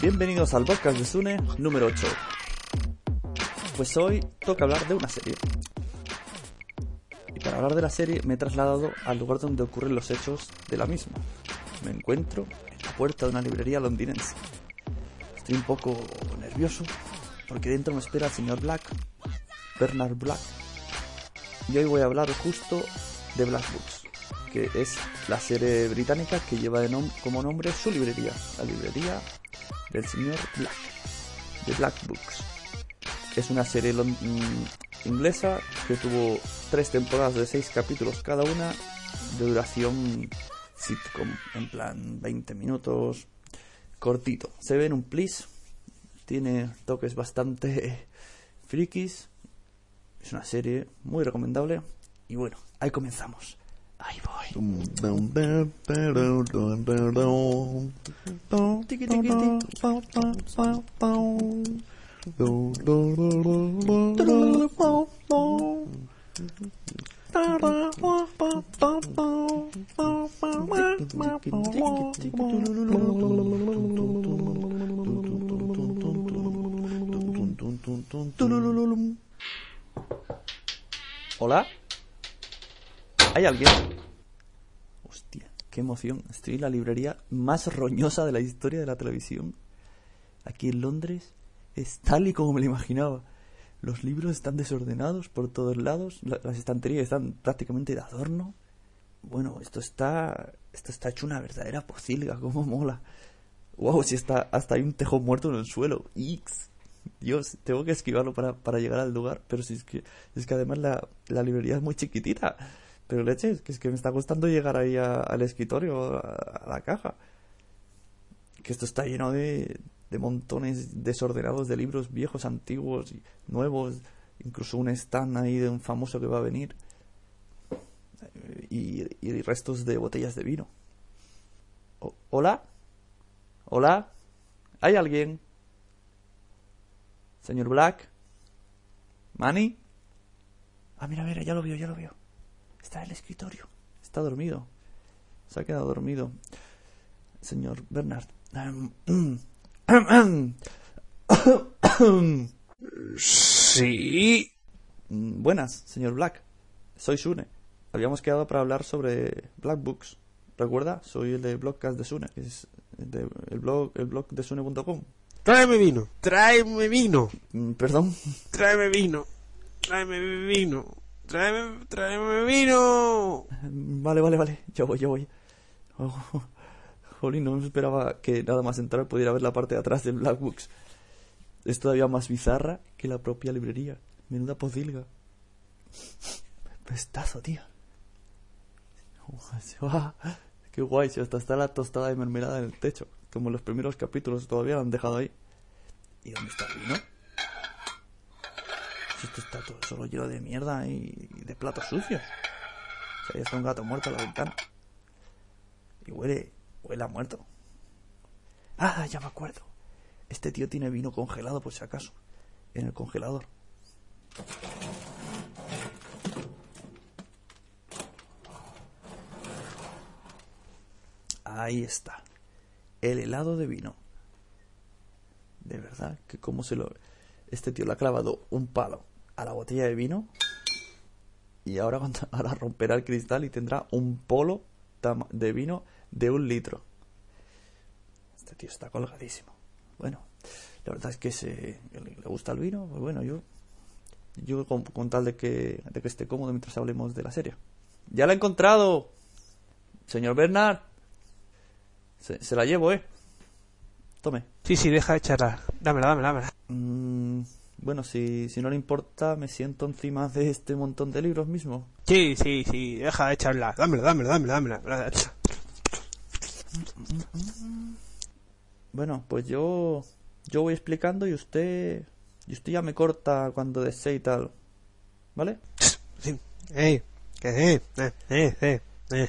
Bienvenidos al podcast de Sune número 8. Pues hoy toca hablar de una serie. Y para hablar de la serie me he trasladado al lugar donde ocurren los hechos de la misma. Me encuentro en la puerta de una librería londinense. Estoy un poco nervioso porque dentro me espera el señor Black, Bernard Black. Y hoy voy a hablar justo de Black Books, que es la serie británica que lleva de nom como nombre su librería, la librería del señor Black, de Black Books. Es una serie mm, inglesa que tuvo tres temporadas de seis capítulos cada una, de duración sitcom, en plan 20 minutos, cortito. Se ve en un plis, tiene toques bastante frikis, es una serie muy recomendable y bueno, ahí comenzamos. Ahí voy. Hola. ¿Hay alguien? Hostia, qué emoción. Estoy en la librería más roñosa de la historia de la televisión. Aquí en Londres es tal y como me lo imaginaba. Los libros están desordenados por todos lados, la- las estanterías están prácticamente de adorno. Bueno, esto está esto está hecho una verdadera pocilga, cómo mola. Wow, si está hasta hay un tejón muerto en el suelo. Ix. Dios, tengo que esquivarlo para, para llegar al lugar, pero si es que es que además la, la librería es muy chiquitita. Pero leche, es que, es que me está costando llegar ahí al escritorio, a, la caja. Que esto está lleno de, de montones desordenados de libros viejos, antiguos nuevos. Incluso un stand ahí de un famoso que va a venir. Y, y restos de botellas de vino. ¿Hola? ¿Hola? ¿Hay alguien? ¿Señor Black? ¿Manny? Ah, mira, mira, ya lo veo, ya lo veo. Está en el escritorio. Está dormido. Se ha quedado dormido. Señor Bernard. Sí. Buenas, señor Black. Soy Sune. Habíamos quedado para hablar sobre Black Books. ¿Recuerda? Soy el de Blogcast de Sune, que es el, de- el blog, el blog de Sune.com. Tráeme vino. Tráeme vino. Mm, Perdón. Tráeme vino. Tráeme vino. Tráeme, tráeme vino. Vale, vale, vale. Yo voy, yo voy. Oh, jolín, no me esperaba que nada más entrar pudiera ver la parte de atrás del Black Books. Es todavía más bizarra que la propia librería. Menuda pocilga. Pestazo, tío. Qué guay, hasta está la tostada de mermelada en el techo. Como los primeros capítulos todavía lo han dejado ahí. ¿Y dónde está el vino? Si esto está todo solo lleno de mierda y y de platos sucios. O sea, ya está un gato muerto a la ventana. Y huele, huele a muerto. Ah, ya me acuerdo. Este tío tiene vino congelado por si acaso. En el congelador. Ahí está. El helado de vino. De verdad, que cómo se lo... Este tío le ha clavado un palo a la botella de vino y ahora, ahora romperá el cristal y tendrá un polo de vino de un litro. Este tío está colgadísimo. Bueno, la verdad es que se, le gusta el vino, pues bueno, yo, Yo con, con tal de que, de que esté cómodo mientras hablemos de la serie. ¡Ya la he encontrado! Señor Bernard. Se, se la llevo, ¿eh? Tome. Sí, sí, deja de echarla. Dámela, dámela, dámela. Mm, bueno, si, si no le importa, me siento encima de este montón de libros mismo. Sí, sí, sí, deja de echarla. Dámela, dámela, dámela, dámela. Bueno, pues yo yo voy explicando y usted y usted ya me corta cuando desee y tal. ¿Vale? Sí. Eh, eh, eh, eh, eh.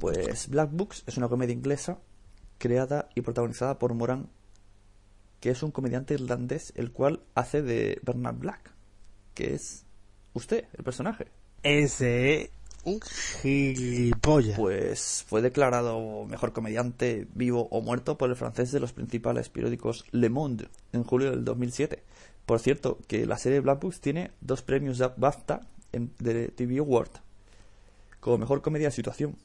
Pues Black Books es una comedia inglesa creada y protagonizada por Moran, que es un comediante irlandés el cual hace de Bernard Black, que es usted, el personaje. Ese un gilipollas. Pues fue declarado mejor comediante vivo o muerto por el francés de los principales periódicos Le Monde en julio del 2007. Por cierto, que la serie Black Books tiene dos premios de BAFTA en, de TV Award como mejor comedia de situación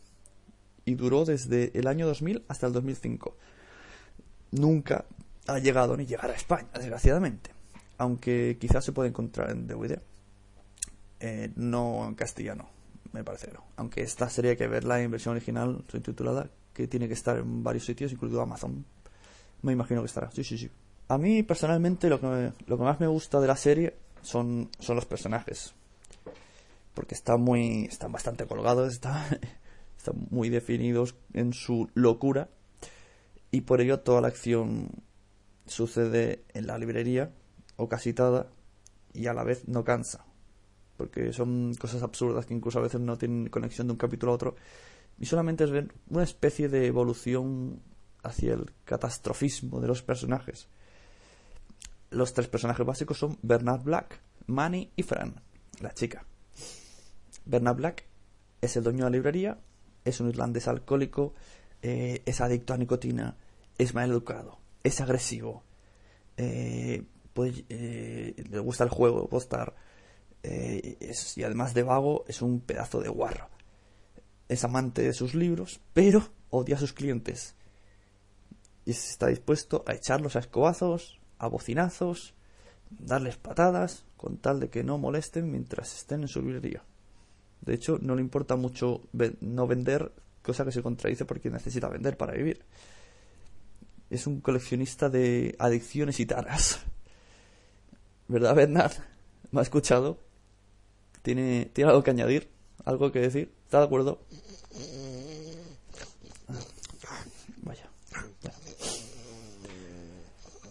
y duró desde el año 2000 hasta el 2005. Nunca ha llegado ni llegará a España, desgraciadamente, aunque quizás se puede encontrar en DVD. Eh, no en castellano, me parece. No. Aunque esta serie hay que verla en versión original, subtitulada, que tiene que estar en varios sitios, incluido Amazon. Me imagino que estará. Sí, sí, sí. A mí, personalmente, lo que, me- lo que más me gusta de la serie son, son los personajes. Porque están muy. están bastante colgados, está- están muy definidos en su locura. Y por ello toda la acción sucede en la librería o casitada y a la vez no cansa porque son cosas absurdas que incluso a veces no tienen conexión de un capítulo a otro y solamente es ver una especie de evolución hacia el catastrofismo de los personajes. Los tres personajes básicos son Bernard Black, Manny y Fran, la chica. Bernard Black es el dueño de la librería, es un irlandés alcohólico, eh, es adicto a nicotina, es mal educado, es agresivo, eh, puede- eh, le gusta el juego, postar, eh, es- y además de vago es un pedazo de guarro. Es amante de sus libros, pero odia a sus clientes. Y está dispuesto a echarlos a escobazos, a bocinazos, darles patadas, con tal de que no molesten mientras estén en su librería. De hecho, no le importa mucho no vender, cosa que se contradice porque necesita vender para vivir. Es un coleccionista de adicciones y taras. ¿Verdad, Bernard? ¿Me ha escuchado? ¿Tiene, ¿Tiene algo que añadir? ¿Algo que decir? ¿Está de acuerdo? Vaya.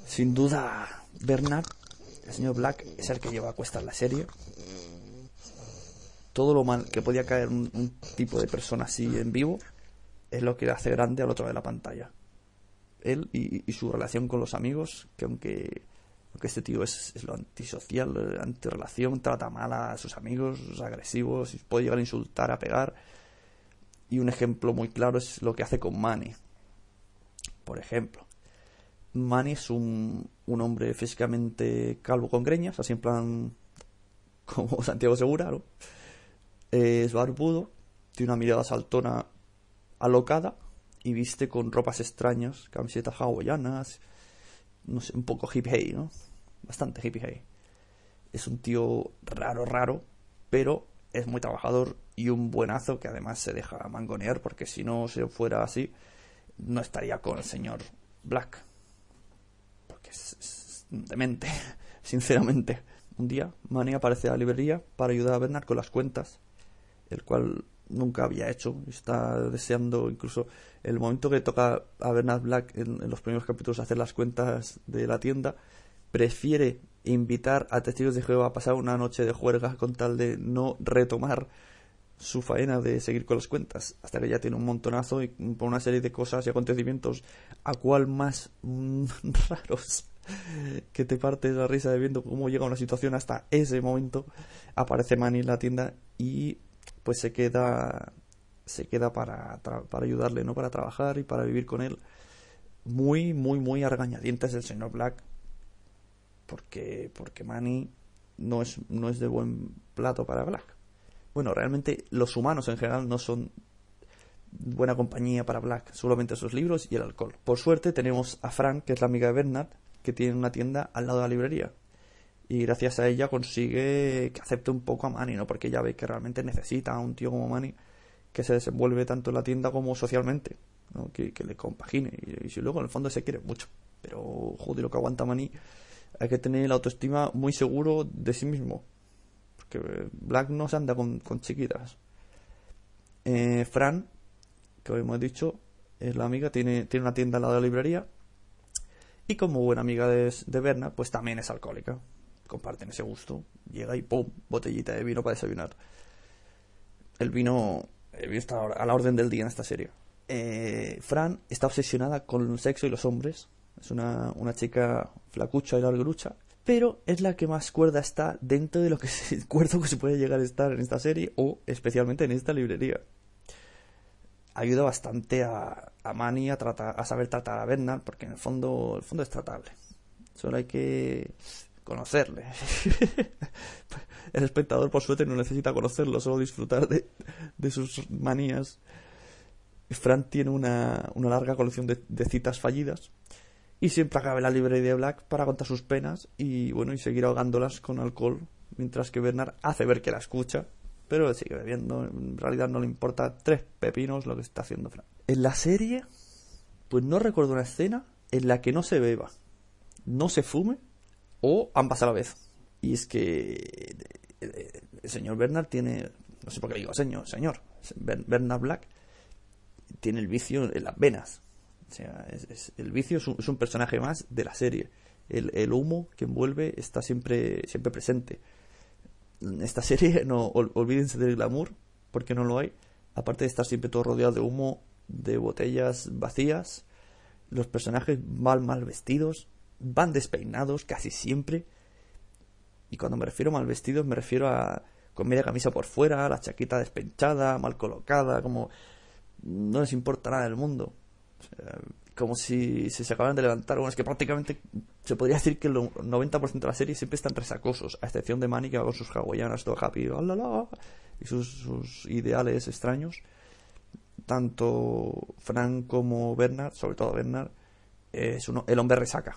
Sin duda, Bernard, el señor Black, es el que lleva a cuestas la serie. Todo lo mal que podía caer un, un tipo de persona así en vivo es lo que le hace grande al otro de la pantalla. Él y, su relación con los amigos, que aunque, aunque este tío es, es lo antisocial, eh, antirrelación, trata mal a sus amigos, es agresivo, si puede llegar a insultar, a pegar. Y un ejemplo muy claro es lo que hace con Manny. Por ejemplo, Manny es un, un hombre físicamente calvo con greñas, así en plan como Santiago Segura. Eh, es barbudo, tiene una mirada saltona alocada y viste con ropas extrañas, camisetas hawaianas, no sé, un poco hippie ¿no? Bastante hippie Es un tío raro, raro, pero es muy trabajador y un buenazo que además se deja mangonear porque si no se fuera así, no estaría con el señor Black. Porque es, demente, sinceramente. Un día, Manny aparece a la librería para ayudar a Bernard con las cuentas, el cual nunca había hecho. Está deseando incluso el momento que toca a Bernard Black en, los primeros capítulos hacer las cuentas de la tienda, prefiere invitar a testigos de Jehová a pasar una noche de juerga con tal de no retomar su faena de seguir con las cuentas, hasta que ya tiene un montonazo y por una serie de cosas y acontecimientos a cual más raros que te partes la risa de viendo cómo llega una situación hasta ese momento aparece Manny en la tienda y pues se queda se queda para, para ayudarle no para trabajar y para vivir con él muy muy muy a regañadientes el señor Black porque porque Manny no es no es de buen plato para Black bueno, realmente los humanos en general no son buena compañía para Black, solamente sus libros y el alcohol. Por suerte tenemos a Frank, que es la amiga de Bernard, que tiene una tienda al lado de la librería. Y gracias a ella consigue que acepte un poco a Manny, ¿no? Porque ella ve que realmente necesita a un tío como Manny que se desenvuelve tanto en la tienda como socialmente, ¿no? que, le compagine. Y, si luego en el fondo se quiere mucho. Pero, joder, lo que aguanta Manny, hay que tener la autoestima muy seguro de sí mismo. Porque Black no se anda con, con chiquitas. Eh, Fran, que hoy hemos dicho, es la amiga, tiene, tiene una tienda al lado de la librería. Y como buena amiga de, de Berna, pues también es alcohólica. Comparten ese gusto. Llega y ¡pum! Botellita de vino para desayunar. El vino, el vino está a la orden del día en esta serie. Eh, Fran está obsesionada con el sexo y los hombres. Es una, una chica flacucha y largurucha. Pero es la que más cuerda está dentro de lo que se, cuerdo que se puede llegar a estar en esta serie o especialmente en esta librería ayuda bastante a, a Manny a, tratar, a saber tratar a Bernard, porque en el fondo, el fondo es tratable. Solo hay que conocerle. el espectador, por suerte, no necesita conocerlo, solo disfrutar de, de sus manías. Fran tiene una, una larga colección de, citas fallidas y siempre acaba la librería de Black para contar sus penas y bueno y seguir ahogándolas con alcohol mientras que Bernard hace ver que la escucha pero sigue bebiendo. En realidad no le importa tres pepinos lo que está haciendo Frank. En la serie, pues no recuerdo una escena en la que no se beba, no se fume o ambas a la vez. Y es que el señor Bernard tiene, no sé por qué le digo señor, señor, Bernard Black tiene el vicio en las venas. O sea, es, el vicio es un, es un, personaje más de la serie. El, humo que envuelve está siempre, siempre presente esta serie, no ol, olvídense del glamour, porque no lo hay. Aparte de estar siempre todo rodeado de humo, de botellas vacías, los personajes mal mal vestidos, van despeinados casi siempre. Y cuando me refiero a mal vestidos, me refiero a con media camisa por fuera, la chaqueta despenchada, mal colocada, como no les importa nada del mundo. Como si, se acabaran de levantar. Bueno, es que prácticamente se podría decir que el 90% de la serie siempre están resacosos, a excepción de Manny que va con sus hawaianas todo happy y sus, sus, ideales extraños. Tanto Frank como Bernard, sobre todo Bernard, es uno, el hombre resaca.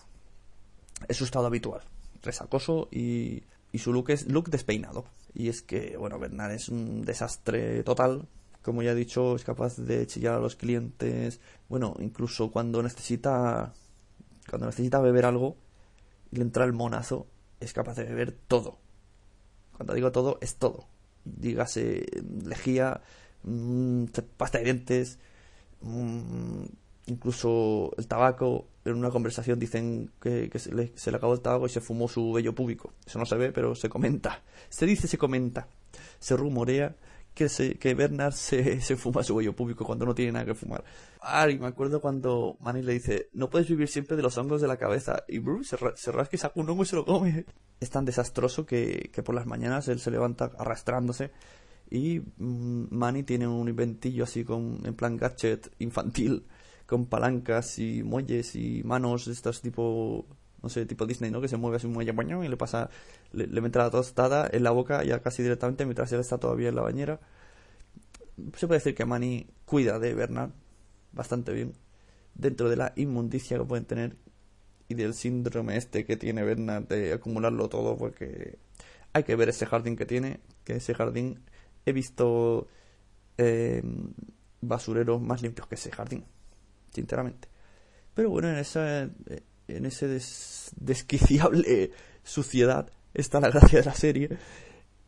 Es su estado habitual, resacoso y, y su look es look despeinado. Y es que, bueno, Bernard es un desastre total, como ya he dicho, es capaz de chillar a los clientes. Bueno, incluso cuando necesita cuando necesita beber algo y le entra el monazo, es capaz de beber todo. Cuando digo todo, es todo. Dígase lejía, mmm, pasta de dientes, mmm, incluso el tabaco. En una conversación dicen que, se, le, acabó el tabaco y se fumó su vello público. Eso no se ve, pero se comenta. Se dice, se comenta. Se rumorea que, se, que Bernard se, se fuma su vello público cuando no tiene nada que fumar. Ay, me acuerdo cuando Manny le dice, no puedes vivir siempre de los hongos de la cabeza. Y Bruce se, se rasca y saca un hongo y se lo come. Es tan desastroso que, que por las mañanas él se levanta arrastrándose y mmm, Manny tiene un inventillo así con, en plan gadget infantil, con palancas y muelles y manos, estos tipo no sé, tipo Disney, ¿no? Que se mueve así un muelle y le pasa, le, le, mete la tostada en la boca ya casi directamente mientras él está todavía en la bañera. Se puede decir que Manny cuida de Bernard bastante bien dentro de la inmundicia que pueden tener y del síndrome este que tiene Bernard de acumularlo todo porque hay que ver ese jardín que tiene, que ese jardín he visto eh, basureros más limpios que ese jardín, sinceramente. Pero bueno, en esa en ese des desquiciable suciedad está la gracia de la serie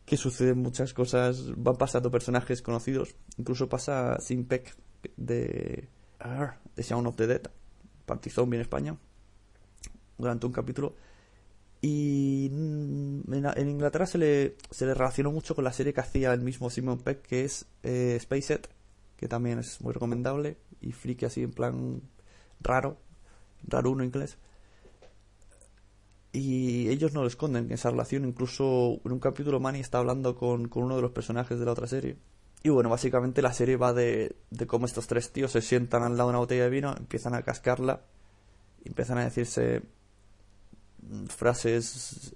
que suceden muchas cosas van pasando personajes conocidos incluso pasa Simpec de uh, The Sound of the Dead Partizombie en España durante un capítulo y en, Inglaterra se le, se le relacionó mucho con la serie que hacía el mismo Simon Peck que es eh, Spacet que también es muy recomendable y friki así en plan raro raro uno inglés y ellos no lo esconden esa relación. Incluso en un capítulo Manny está hablando con, con, uno de los personajes de la otra serie. Y bueno, básicamente la serie va de, de cómo estos tres tíos se sientan al lado de una botella de vino, empiezan a cascarla, empiezan a decirse frases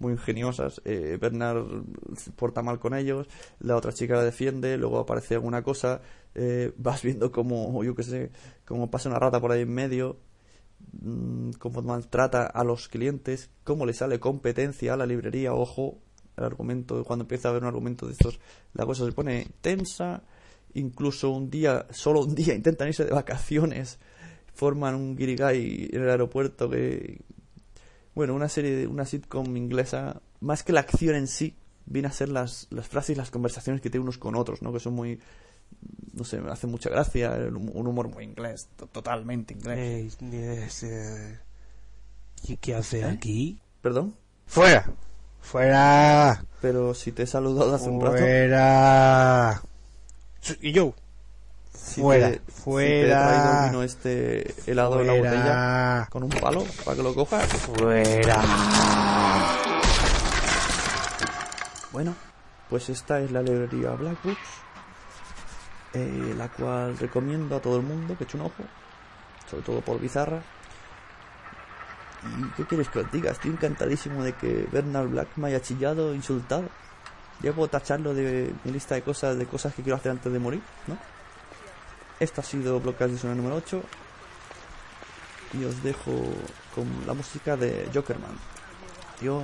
muy ingeniosas. Eh, Bernard porta mal con ellos, la otra chica la defiende, luego aparece alguna cosa, eh, vas viendo como, yo qué sé, como pasa una rata por ahí en medio mm, cómo maltrata a los clientes, cómo le sale competencia a la librería, ojo, el argumento, cuando empieza a haber un argumento de estos, la cosa se pone tensa, incluso un día, solo un día intentan irse de vacaciones, forman un guirigay en el aeropuerto que, bueno, una serie, de, una sitcom inglesa, más que la acción en sí, viene a ser las, las frases y las conversaciones que tienen unos con otros, ¿no? Que son muy, no sé, me hace mucha gracia, un humor muy inglés, to- totalmente inglés. Eh, es, eh, ¿Y qué hace ¿Eh? aquí? Perdón, ¡Fuera! ¡Fuera! pero si te he saludado hace un rato. ¡Fuera! Y yo, si fuera, he fuera. el vino este helado en la botella fuera, con un palo para que lo cojas. fuera. Bueno, pues esta es la librería Black Books, eh, la cual recomiendo a todo el mundo que eche un ojo, sobre todo por bizarra. ¿Y qué quieres que os diga? Estoy encantadísimo de que Bernard Black me haya chillado, insultado. Ya puedo tacharlo de mi lista de cosas, de cosas que quiero hacer antes de morir, ¿no? Esto ha sido Blockcast Zona número 8. Y os dejo con la música de Jokerman. Adiós.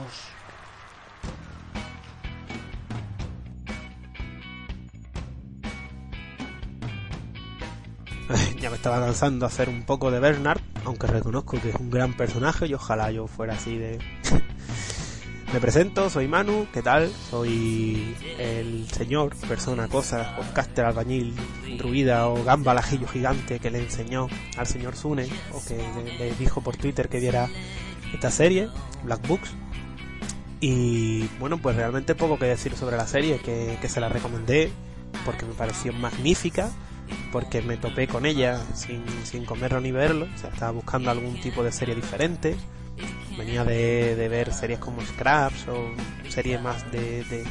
Ya me estaba cansando hacer un poco de Bernard, aunque reconozco que es un gran personaje y ojalá yo fuera así de... Me presento, soy Manu, ¿qué tal? Soy el señor, persona, cosa, podcaster, albañil, druida o gamba al ajillo gigante que le enseñó al señor Sune o que le, dijo por Twitter que viera esta serie, Black Books. Y bueno, pues realmente poco que decir sobre la serie, que, que se la recomendé porque me pareció magnífica, porque me topé con ella sin, sin comerlo ni verlo, o sea, estaba buscando algún tipo de serie diferente, venía de, ver series como Scraps o series más de, de,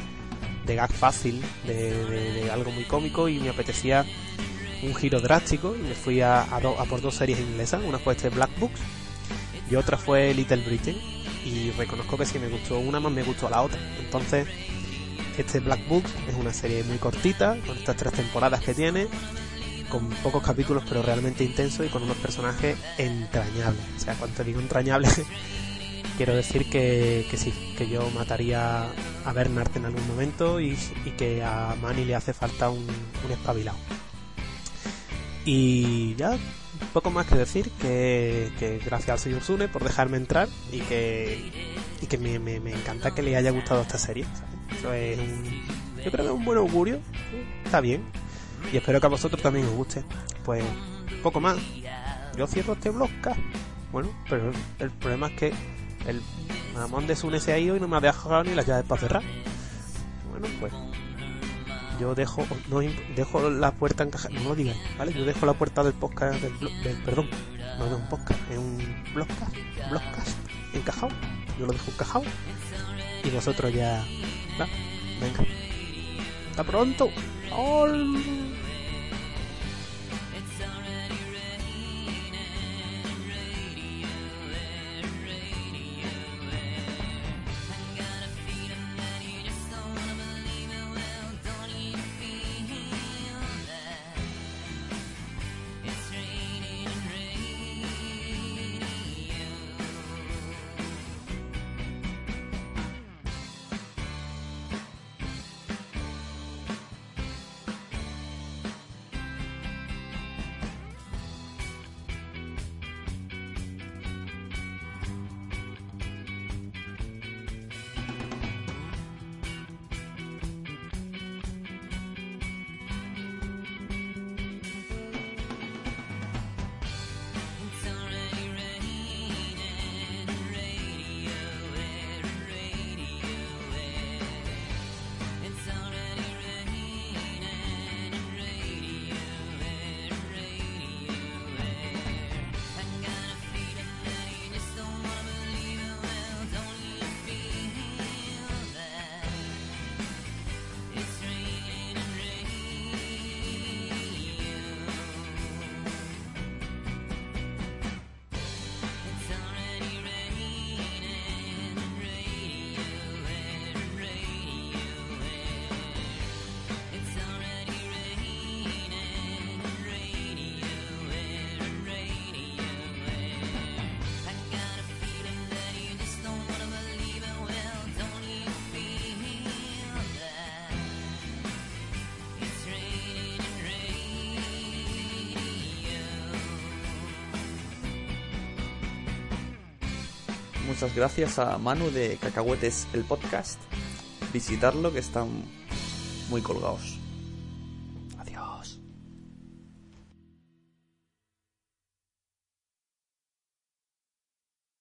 de gag fácil, de, algo muy cómico y me apetecía un giro drástico y me fui a, a por dos series inglesas, una fue este Black Books y otra fue Little Britain y reconozco que si me gustó una más me gustó la otra, entonces este Black Books es una serie muy cortita, con estas tres temporadas que tiene, con pocos capítulos pero realmente intenso y con unos personajes entrañables. O sea, cuando te digo entrañables, quiero decir que, que sí, que yo mataría a Bernard en algún momento y, que a Manny le hace falta un, espabilado. Y ya, poco más que decir, que, que gracias al señor Sune por dejarme entrar y que, y que me, encanta que le haya gustado esta serie. Eso es un, yo creo que es un buen augurio, está bien. Y espero que a vosotros también os guste. Pues poco más. Yo cierro este blogcast. Bueno, pero el problema es que el mamón de Sune se ha ido y no me ha dejado ni las llaves para cerrar. Bueno, pues yo dejo no dejo la puerta encajada, no lo digáis, ¿vale? Yo dejo la puerta del podcast del, perdón, no de un podcast, es un blogcast, blogcast encajado. Yo lo dejo encajado y vosotros ya. Venga. Hasta pronto. Muchas gracias a Manu de Cacahuetes el podcast. Visitarlo que están muy colgados.